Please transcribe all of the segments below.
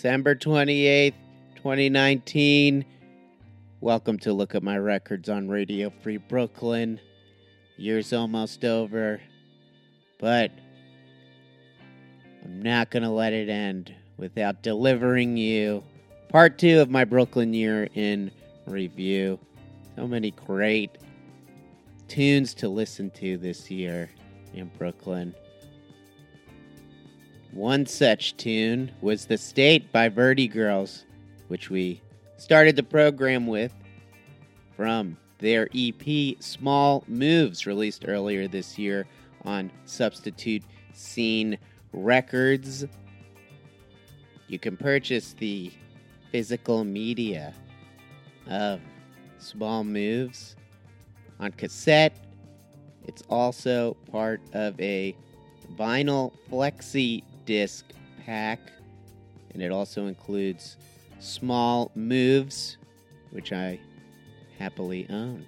December 28th, 2019. Welcome to Look at My Records on Radio Free Brooklyn. Year's almost over, but I'm not going to let it end without delivering you part two of my Brooklyn year in review. So many great tunes to listen to this year in Brooklyn. One such tune was The State by Verdi Girls, which we started the program with from their EP Small Moves, released earlier this year on Substitute Scene Records. You can purchase the physical media of Small Moves on cassette. It's also part of a vinyl flexi disc pack, and it also includes Small Moves, which I happily own.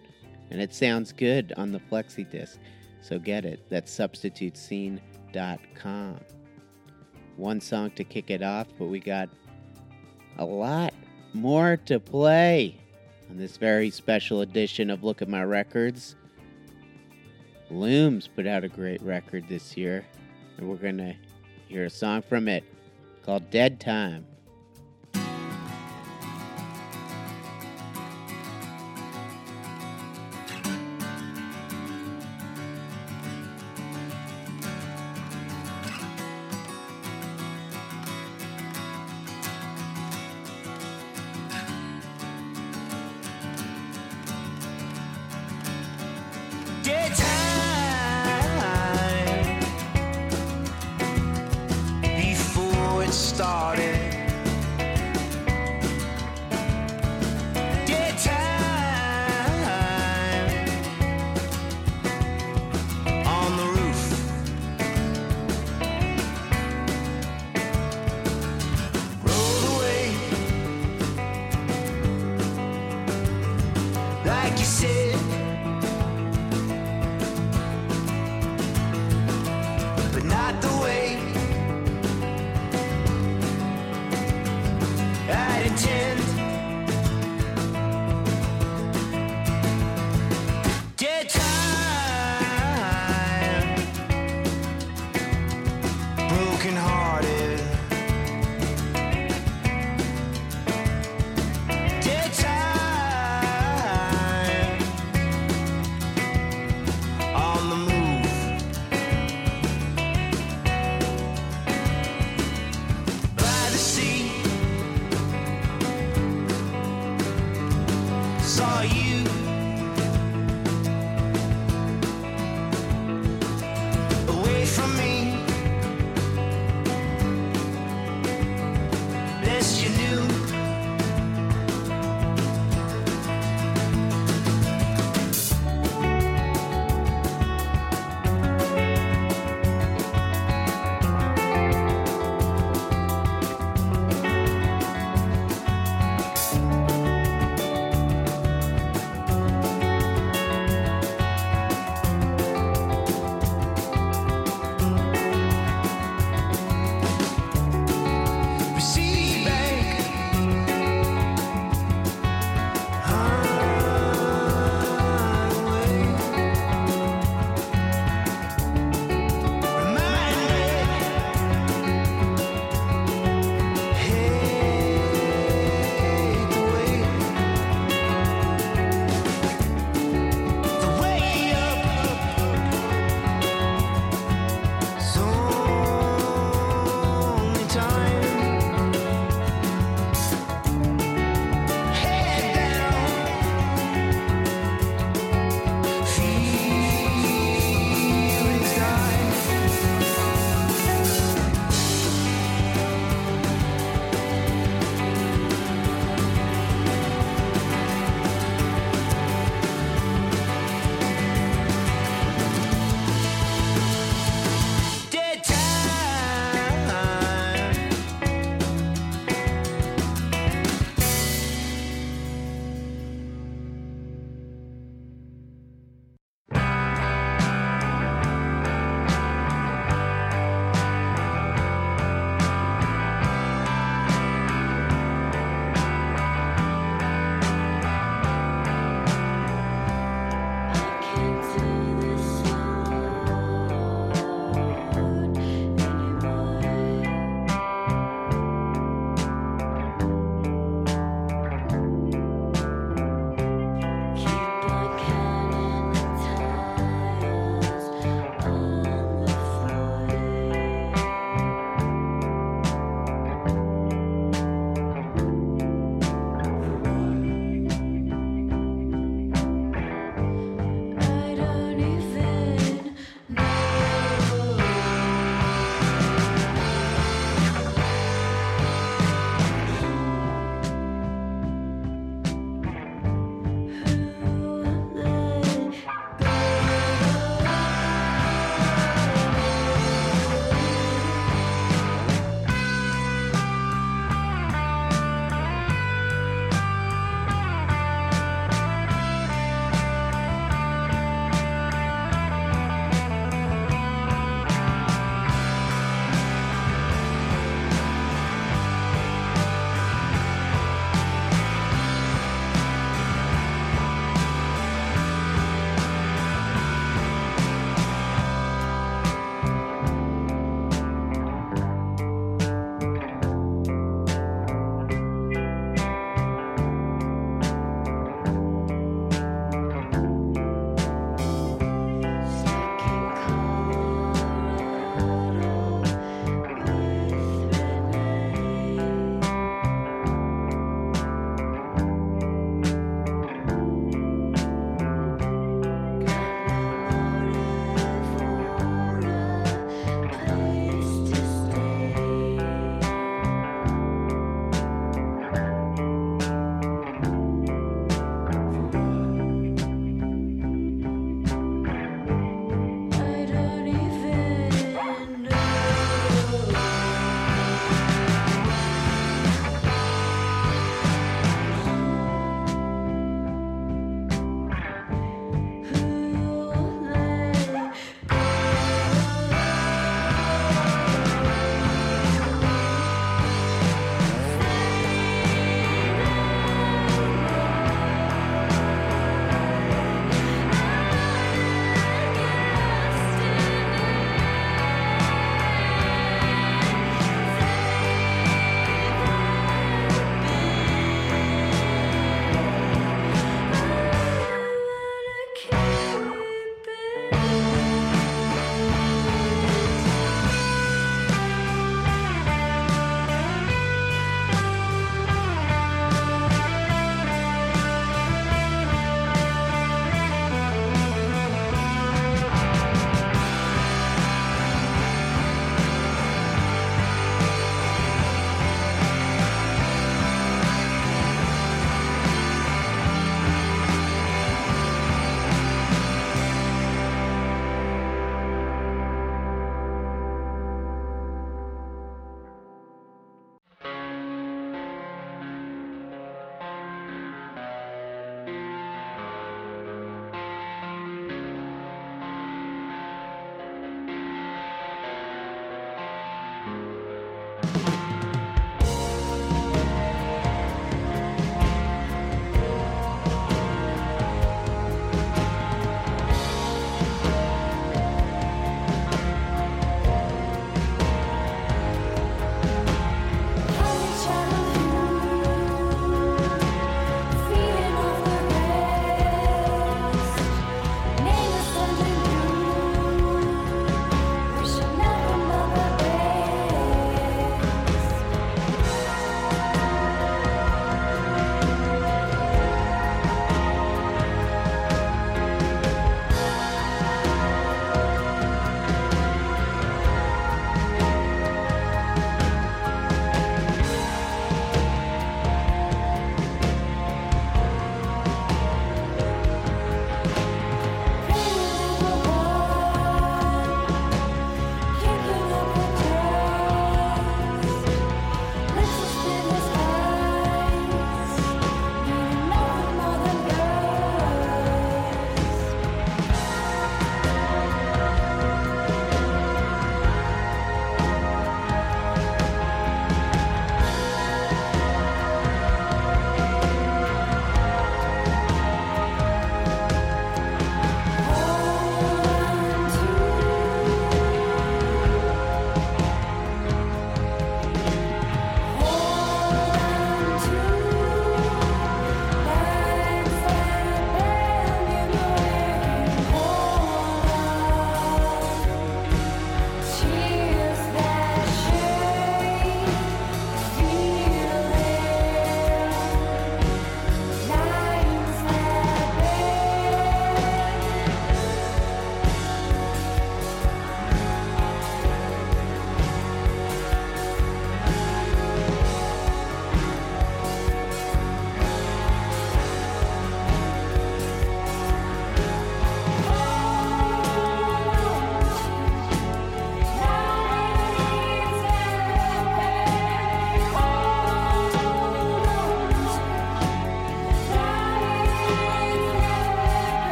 And it sounds good on the flexi disc, so get it. That's substitutescene.com. One song to kick it off, but we got a lot more to play on this very special edition of Look at My Records. Looms put out a great record this year, and we're going to hear a song from it called Dead Time.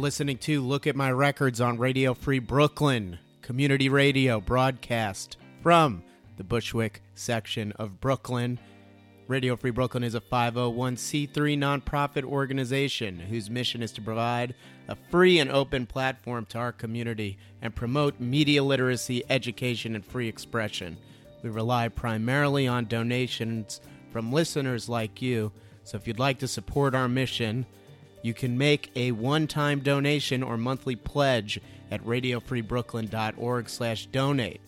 Listening to Look at My Records on Radio Free Brooklyn, community radio broadcast from the Bushwick section of Brooklyn. Radio Free Brooklyn is a 501c3 nonprofit organization whose mission is to provide a free and open platform to our community and promote media literacy, education, and free expression. We rely primarily on donations from listeners like you, so if you'd like to support our mission, you can make a one-time donation or monthly pledge at radiofreebrooklyn.org slash donate.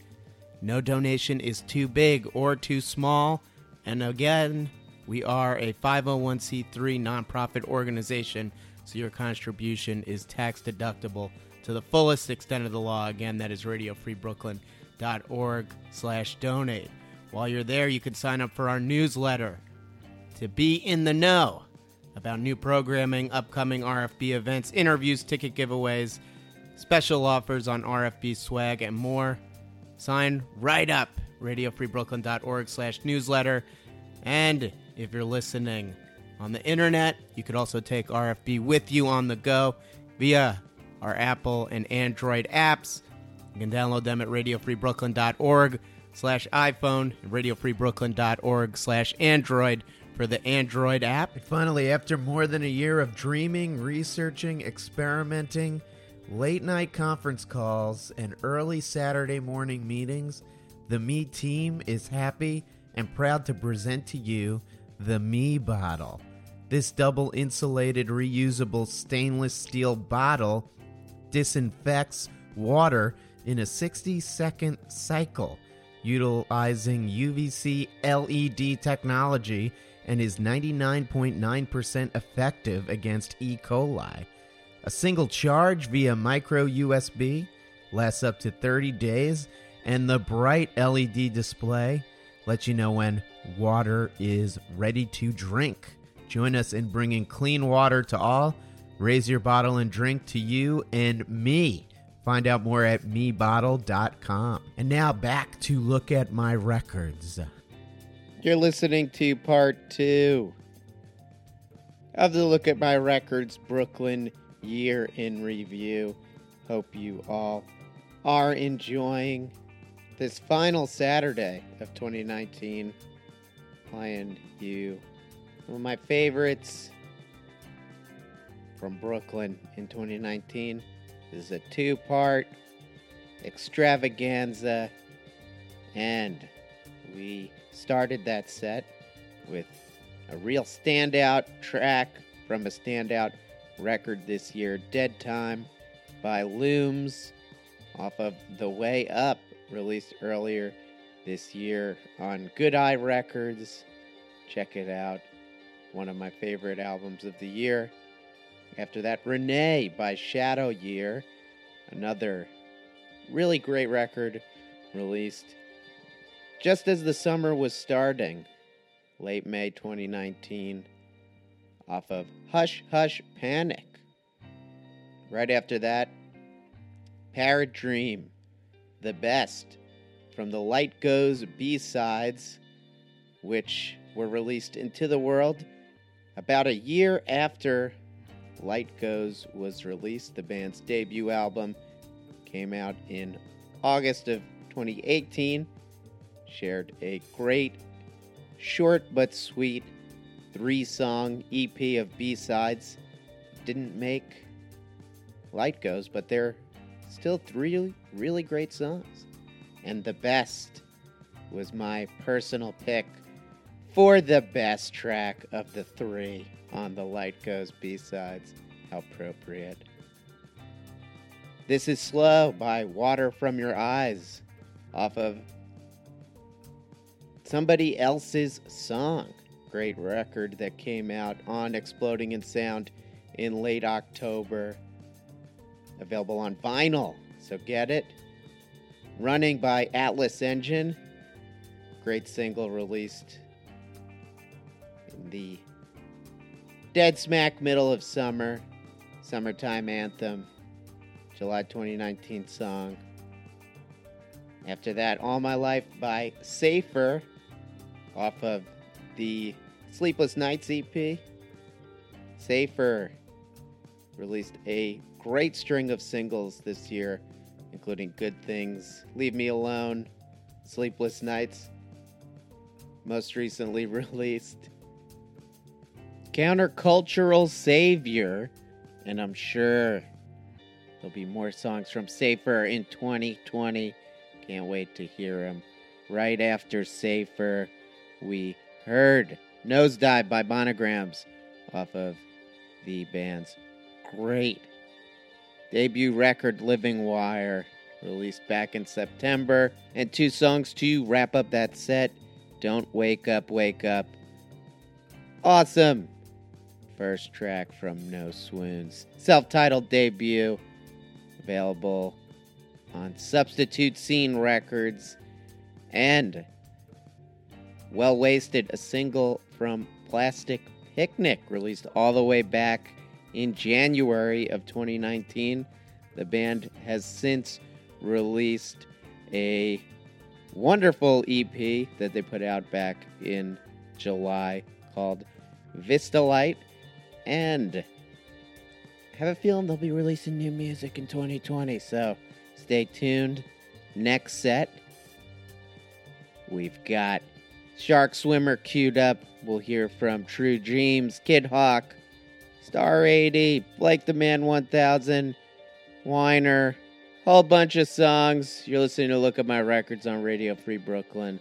No donation is too big or too small. And again, we are a 501c3 nonprofit organization, so your contribution is tax deductible to the fullest extent of the law. Again, that is radiofreebrooklyn.org slash donate. While you're there, you can sign up for our newsletter to be in the know about new programming, upcoming RFB events, interviews, ticket giveaways, special offers on RFB swag, and more. Sign right up, radiofreebrooklyn.org slash newsletter. And if you're listening on the internet, you could also take RFB with you on the go via our Apple and Android apps. You can download them at radiofreebrooklyn.org slash iPhone and radiofreebrooklyn.org slash Android for the Android app. Finally, after more than a year of dreaming, researching, experimenting, late night conference calls, and early Saturday morning meetings, the Me team is happy and proud to present to you the Me Bottle. This double insulated reusable stainless steel bottle disinfects water in a 60 second cycle utilizing UVC LED technology and is 99.9% effective against E. coli. A single charge via micro USB lasts up to 30 days, and the bright LED display lets you know when water is ready to drink. Join us in bringing clean water to all. Raise your bottle and drink to you and me. Find out more at mebottle.com. And now back to look at my records. You're listening to part two of the Look at My Records Brooklyn Year in Review. Hope you all are enjoying this final Saturday of 2019. Playing you one of my favorites from Brooklyn in 2019. This is a two part extravaganza, and we started that set with a real standout track from a standout record this year Dead Time by Looms off of The Way Up, released earlier this year on Good Eye Records. Check it out. One of my favorite albums of the year. After that, Renee by Shadow Year, another really great record released just as the summer was starting, late May 2019, off of Hush Hush Panic. Right after that, Parrot Dream, the best from the Light Goes B sides, which were released into the world about a year after Light Goes was released. The band's debut album came out in August of 2018. Shared a great, short but sweet three song EP of B sides. Didn't make Light Goes, but they're still three really great songs. And the best was my personal pick for the best track of the three on the Light Goes B sides. How appropriate. This is Slow by Water From Your Eyes off of somebody else's song. Great record that came out on Exploding in Sound in late October. Available on vinyl, so get it. Running by Atlas Engine. Great single released in the dead smack middle of summer. Summertime anthem. July 2019 song. After that, All My Life by Safer off of the Sleepless Nights EP. Safer released a great string of singles this year, including Good Things, Leave Me Alone, Sleepless Nights. Most recently released Countercultural Savior, and I'm sure there'll be more songs from Safer in 2020. Can't wait to hear them. Right after Safer, we heard Nosedive by Monograms off of the band's great debut record, Living Wire, released back in September. And two songs to wrap up that set Don't Wake Up, Wake Up. Awesome! First track from No Swoons. Self titled debut, available on Substitute Scene Records. And well Wasted, a single from Plastic Picnic, released all the way back in January of 2019. The band has since released a wonderful EP that they put out back in July called Vista Light. And I have a feeling they'll be releasing new music in 2020, so stay tuned. Next set, we've got Shark Swimmer queued up. We'll hear from True Dreams, Kid Hawk, Star 80, Blake the Man 1000, Whiner, whole bunch of songs. You're listening to Look at My Records on Radio Free Brooklyn.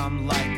Queens. I'm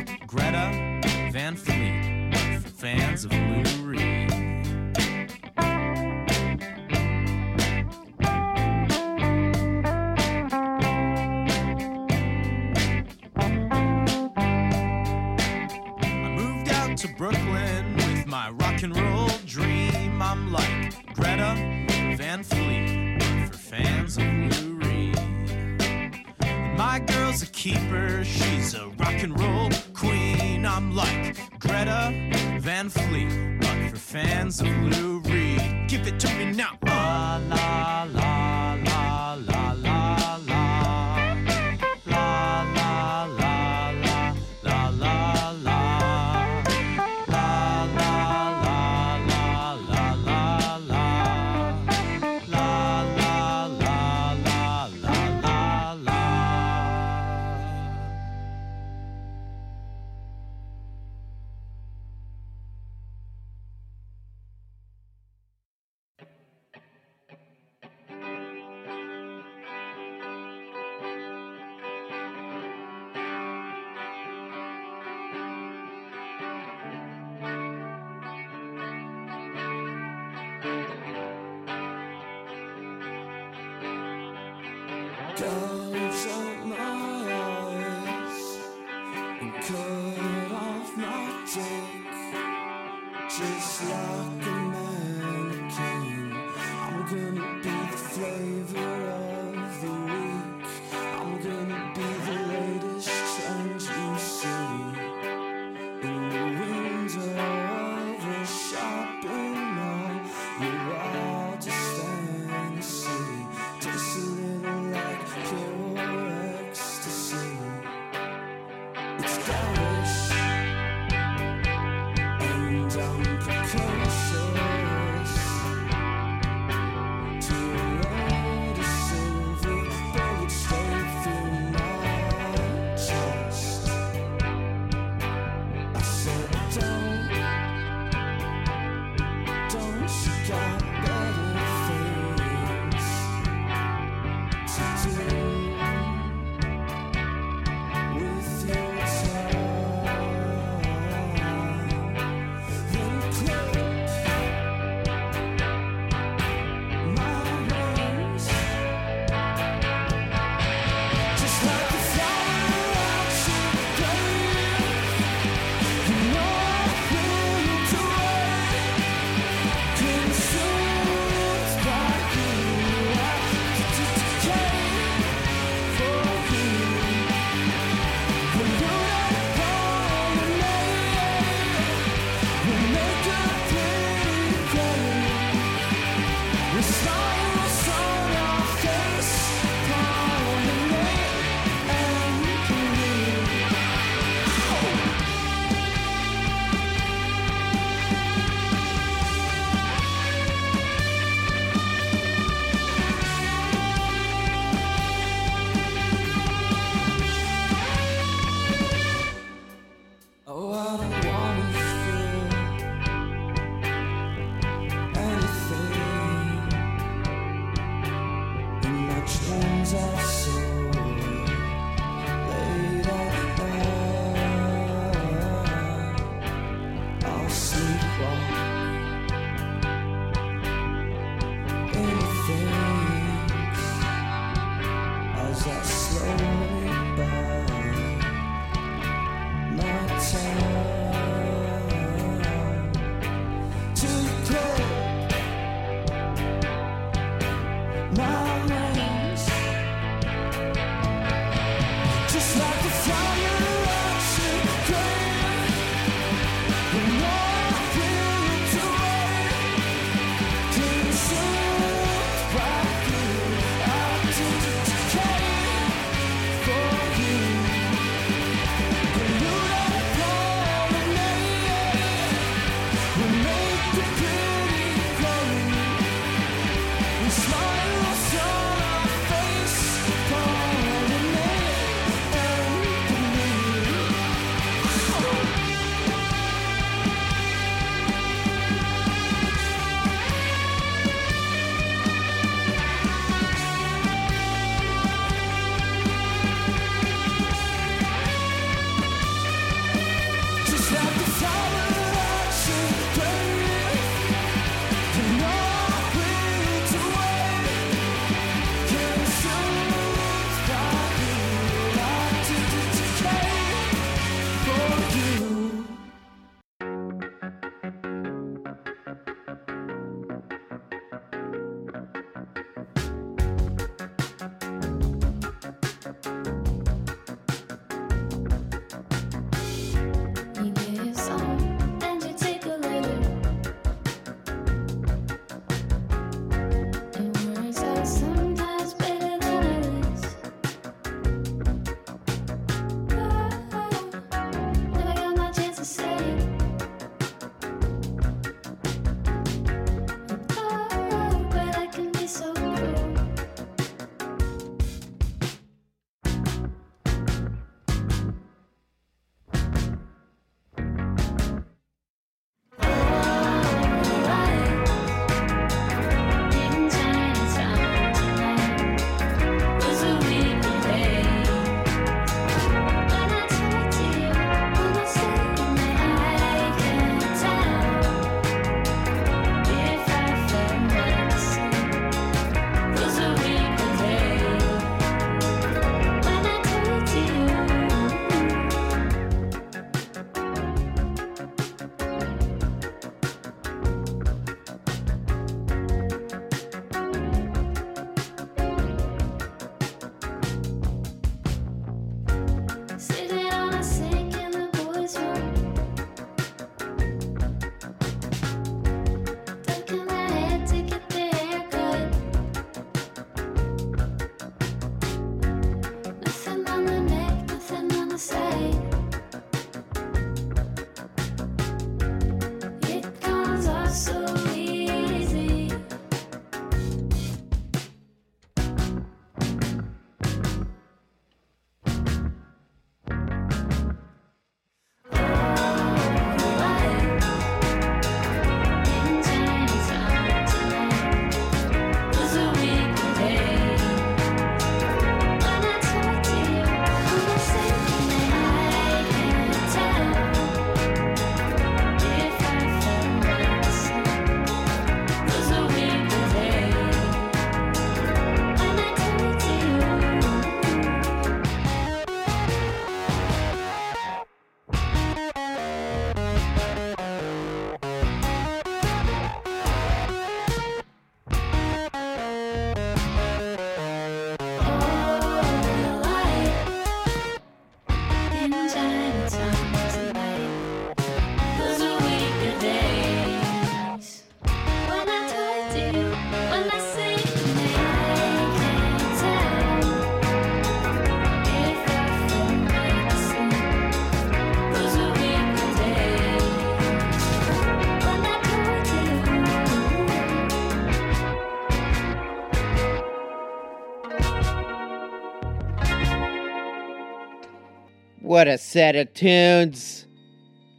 What a set of tunes!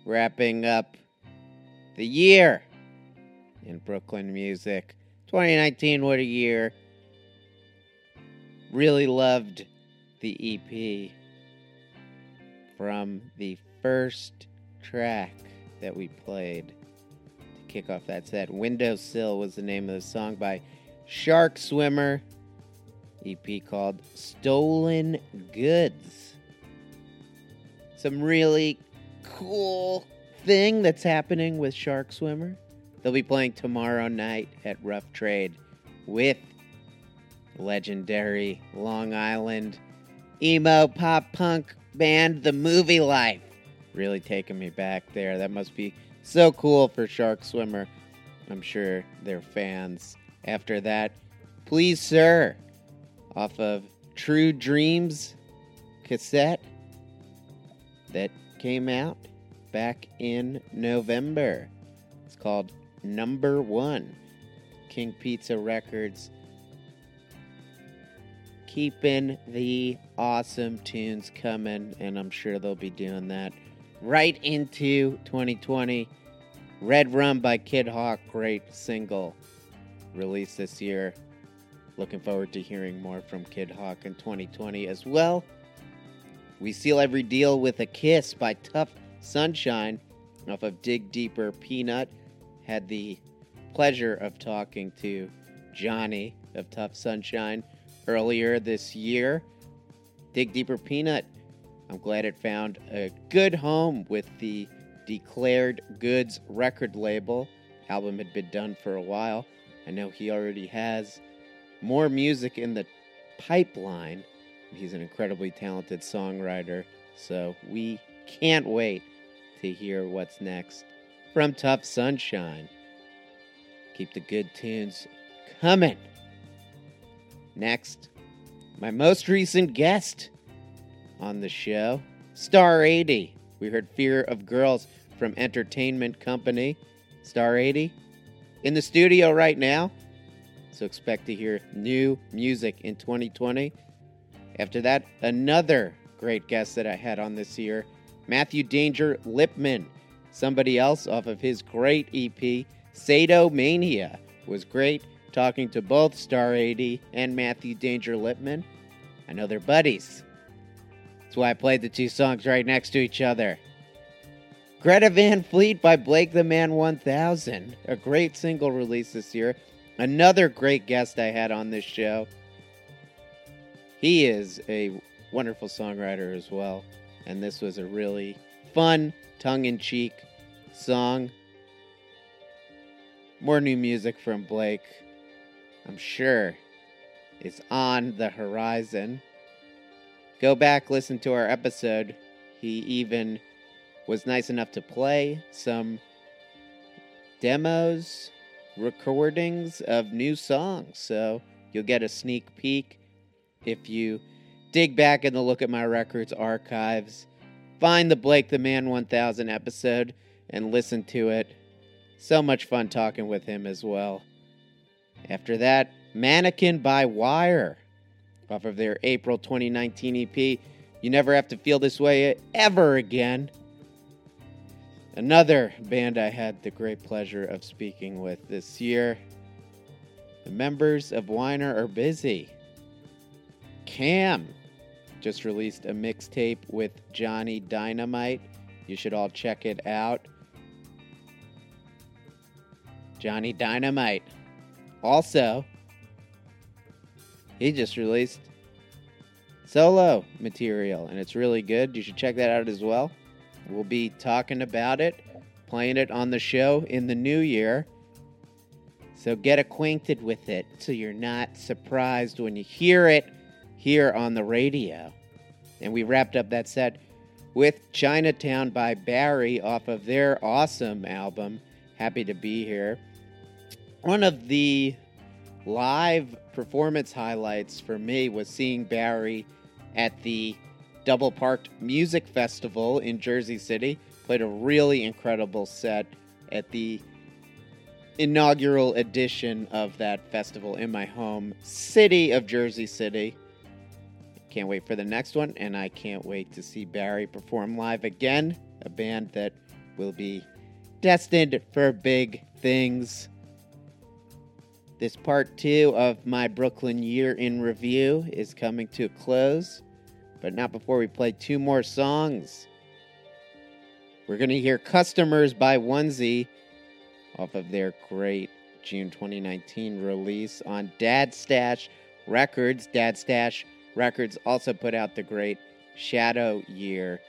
Wrapping up the year in Brooklyn music. 2019, what a year. Really loved the EP from the first track that we played to kick off that set. Windowsill was the name of the song by Shark Swimmer. EP called Stolen Goods. Some really cool thing that's happening with Shark Swimmer. They'll be playing tomorrow night at Rough Trade with legendary Long Island emo pop punk band The Movie Life. Really taking me back there. That must be so cool for Shark Swimmer. I'm sure they're fans. After that, Please Sir, off of True Dreams cassette that came out back in November. It's called Number One. King Pizza Records keeping the awesome tunes coming, and I'm sure they'll be doing that right into 2020. Red Rum by Kid Hawk, great single released this year. Looking forward to hearing more from Kid Hawk in 2020 as well. We seal every deal with a kiss by Tough Sunshine off of Dig Deeper Peanut. Had the pleasure of talking to Johnny of Tough Sunshine earlier this year. Dig Deeper Peanut, I'm glad it found a good home with the Declared Goods record label. Album had been done for a while. I know he already has more music in the pipeline. He's an incredibly talented songwriter, so we can't wait to hear what's next from Tough Sunshine. Keep the good tunes coming. Next, my most recent guest on the show, Star 80. We heard Fear of Girls from Entertainment Company. Star 80 in the studio right now. So expect to hear new music in 2020. After that, another great guest that I had on this year, Matthew Danger Lipman. Somebody else off of his great EP, Sado Mania, was great talking to both Star 80 and Matthew Danger Lipman. I know they're buddies. That's why I played the two songs right next to each other. Greta Van Fleet by Blake the Man 1000, a great single release this year. Another great guest I had on this show. He is a wonderful songwriter as well, and this was a really fun, tongue in cheek song. More new music from Blake, I'm sure, is on the horizon. Go back, listen to our episode. He even was nice enough to play some demos, recordings of new songs. So you'll get a sneak peek if you dig back in the Look at My Records archives. Find the Blake the Man 1000 episode and listen to it. So much fun talking with him as well. After that, Mannequin by Wire off of their April 2019 EP. You never have to feel this way ever again. Another band I had the great pleasure of speaking with this year. The members of Weiner are busy. Cam just released a mixtape with Johnny Dynamite. You should all check it out. Johnny Dynamite. Also, he just released solo material and it's really good. You should check that out as well. We'll be talking about it, playing it on the show in the new year. So get acquainted with it so you're not surprised when you hear it here on the radio. And we wrapped up that set with Chinatown by Barrie off of their awesome album, Happy to Be Here. One of the live performance highlights for me was seeing Barrie at the Double Parked Music Festival in Jersey City. Played a really incredible set at the inaugural edition of that festival in my home city of Jersey City. Can't wait for the next one, and I can't wait to see Barrie perform live again. A band that will be destined for big things. This part two of my Brooklyn year in review is coming to a close, but not before we play two more songs. We're going to hear Customers by Onesie off of their great June 2019 release on Dad Stash Records. Dad Stash Records also put out the great Shadow Year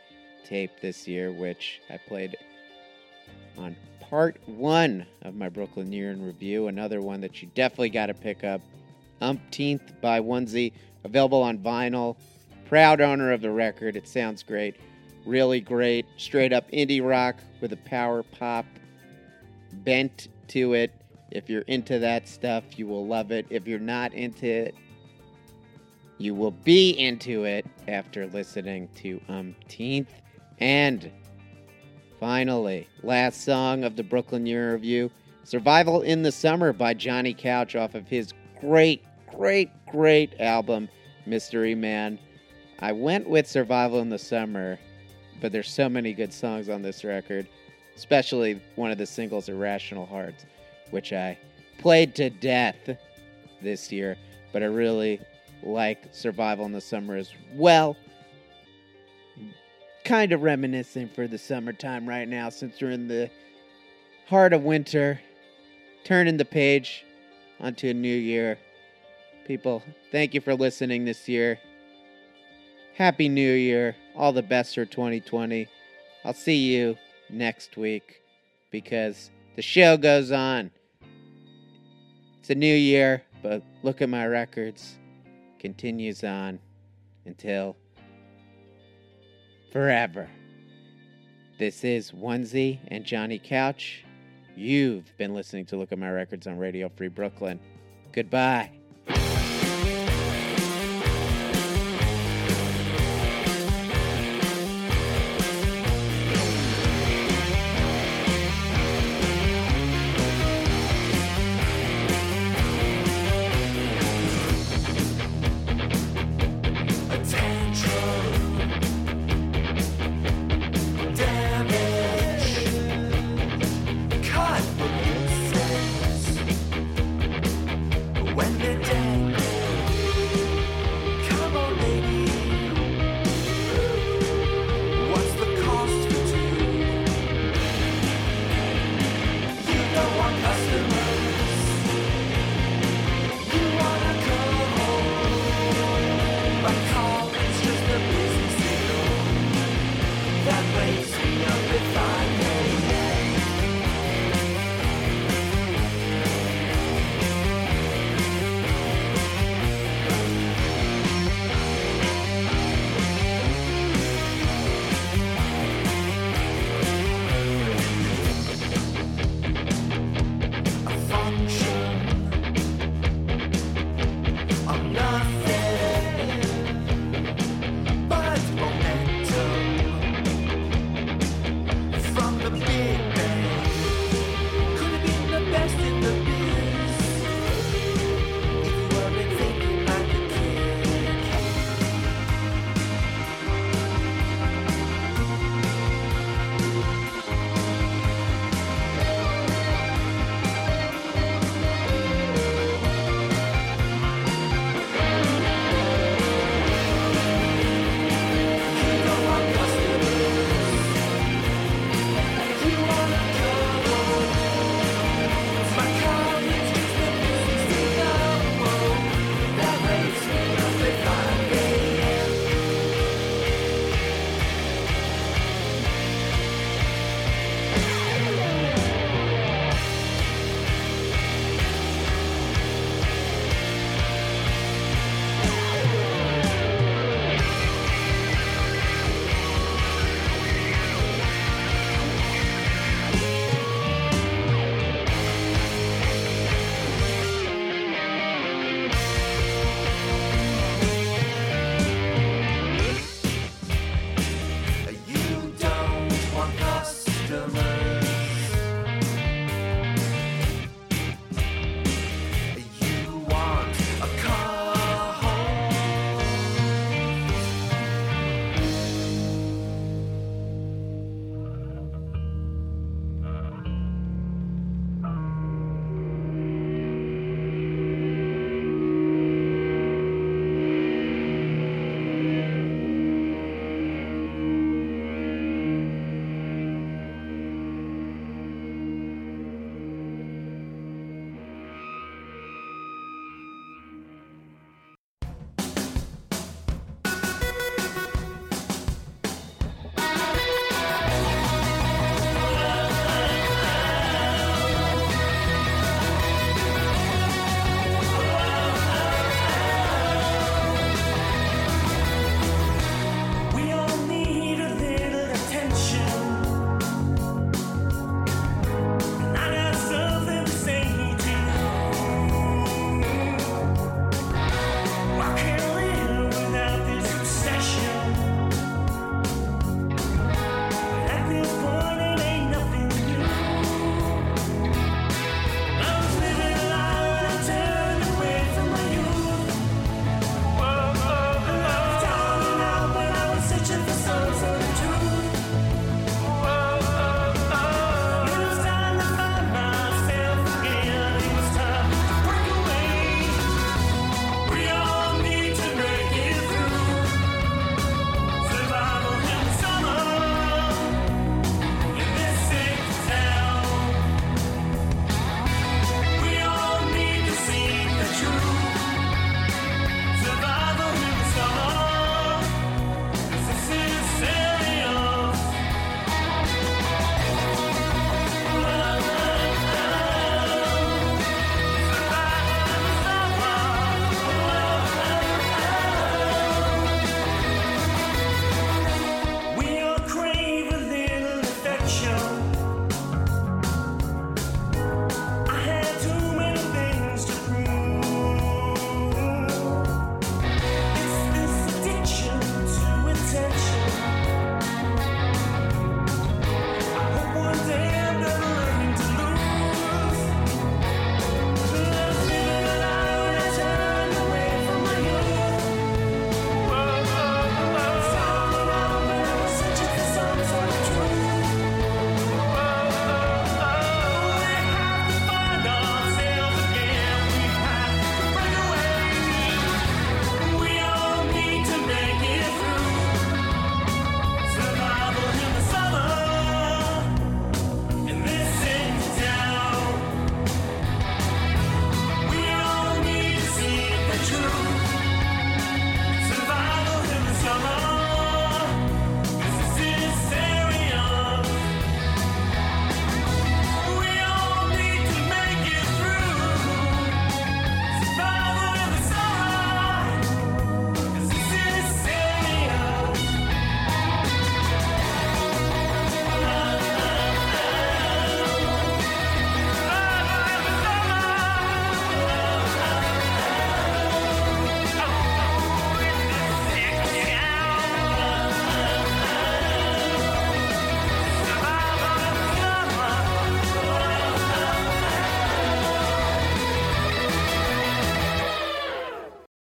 tape this year, which I played on part one of my Brooklyn Year in Review. Another one that you definitely got to pick up. Umpteenth by Onesie, available on vinyl. Proud owner of the record. It sounds great. Really great. Straight up indie rock with a power pop bent to it. If you're into that stuff, you will love it. If you're not into it, you will be into it after listening to Umpteenth. And finally, last song of the Brooklyn Year Review Survival in the Summer by Johnny Couch off of his great, great, great album, Mystery Man. I went with Survival in the Summer, but there's so many good songs on this record, especially one of the singles, Irrational Hearts, which I played to death this year, but I really like Survival in the Summer as well. Kind of reminiscing for the summertime right now since we're in the heart of winter, turning the page onto a new year. People, thank you for listening this year. Happy New Year. All the best for 2020. I'll see you next week because the show goes on. It's a new year, but look at my records. Continues on until forever. This is Onesie and Johnny Couch. You've been listening to Look at My Records on Radio Free Brooklyn. Goodbye.